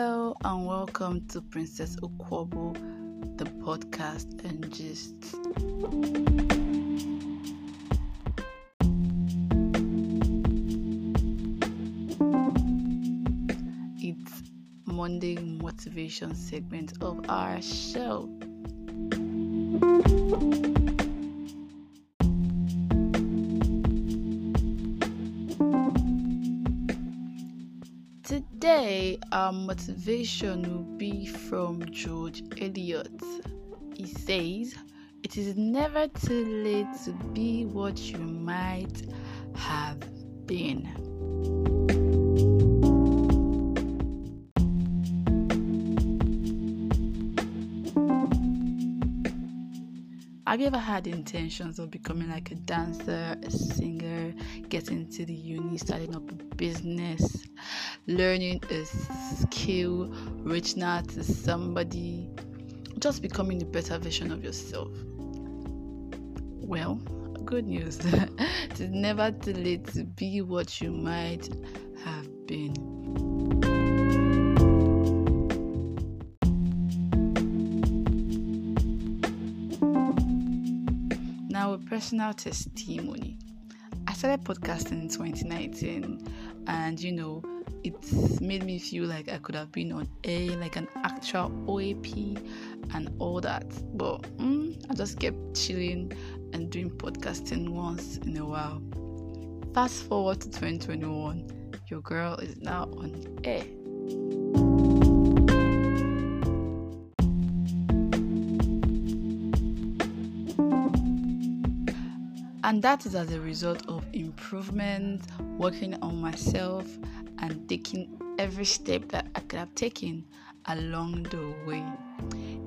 Hello and welcome to Princess Okwobo, the podcast and gist. It's Monday motivation segment of our show. Today, our motivation will be from George Eliot. He says, It is never too late to be what you might have been. Have you ever had intentions of becoming like a dancer, a singer, getting into the uni, starting up a business, learning a skill, reaching out to somebody, just becoming a better version of yourself? Well, good news. it is never too late to be what you might have been. Now, a personal testimony. I started podcasting in 2019, and you know, it's made me feel like I could have been on A, like an actual OAP, and all that. But mm, I just kept chilling and doing podcasting once in a while. Fast forward to 2021, your girl is now on air. And that is as a result of improvement, working on myself, and taking every step that I could have taken along the way.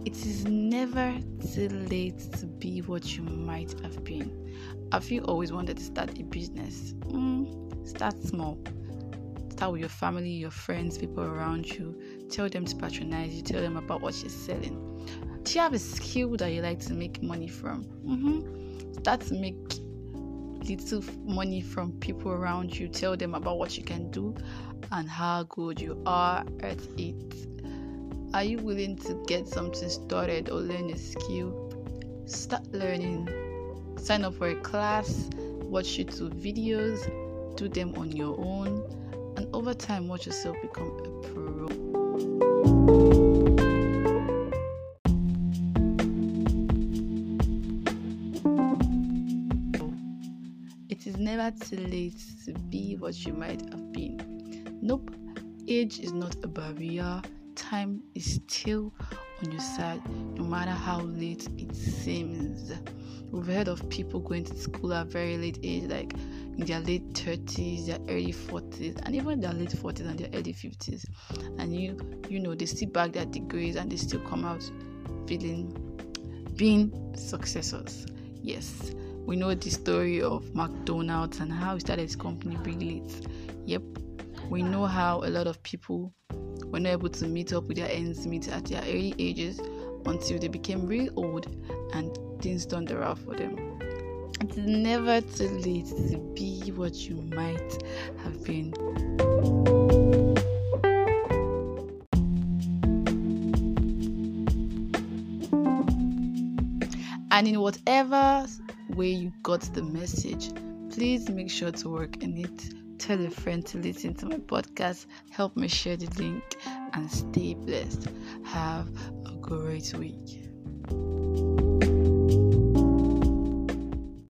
It is never too late to be what you might have been. Have you always wanted to start a business? Mm, start small. Start with your family, your friends, people around you. Tell them to patronize you. Tell them about what you're selling. Do you have a skill that you like to make money from? Mm-hmm. Start to make little money from people around you. Tell them about what you can do and how good you are at it. Are you willing to get something started or learn a skill? Start learning. Sign up for a class, watch YouTube videos, do them on your own, and over time, watch yourself become a pro. Never too late to be what you might have been. Nope, age is not a barrier. Time is still on your side, no matter how late it seems. We've heard of people going to school at very late age, like in their late 30s, their early 40s, and even their late 40s and their early 50s. And you, you know, they still back their degrees and they still come out feeling being successors. Yes, we know the story of McDonald's and how he started his company Big late. Yep, we know how a lot of people were not able to meet up with their ends meet at their early ages until they became really old and things turned around for them. It's never too late to be what you might have been. And in whatever way you got the message, please make sure to work in it. Tell a friend to listen to my podcast. Help me share the link and stay blessed. Have a great week.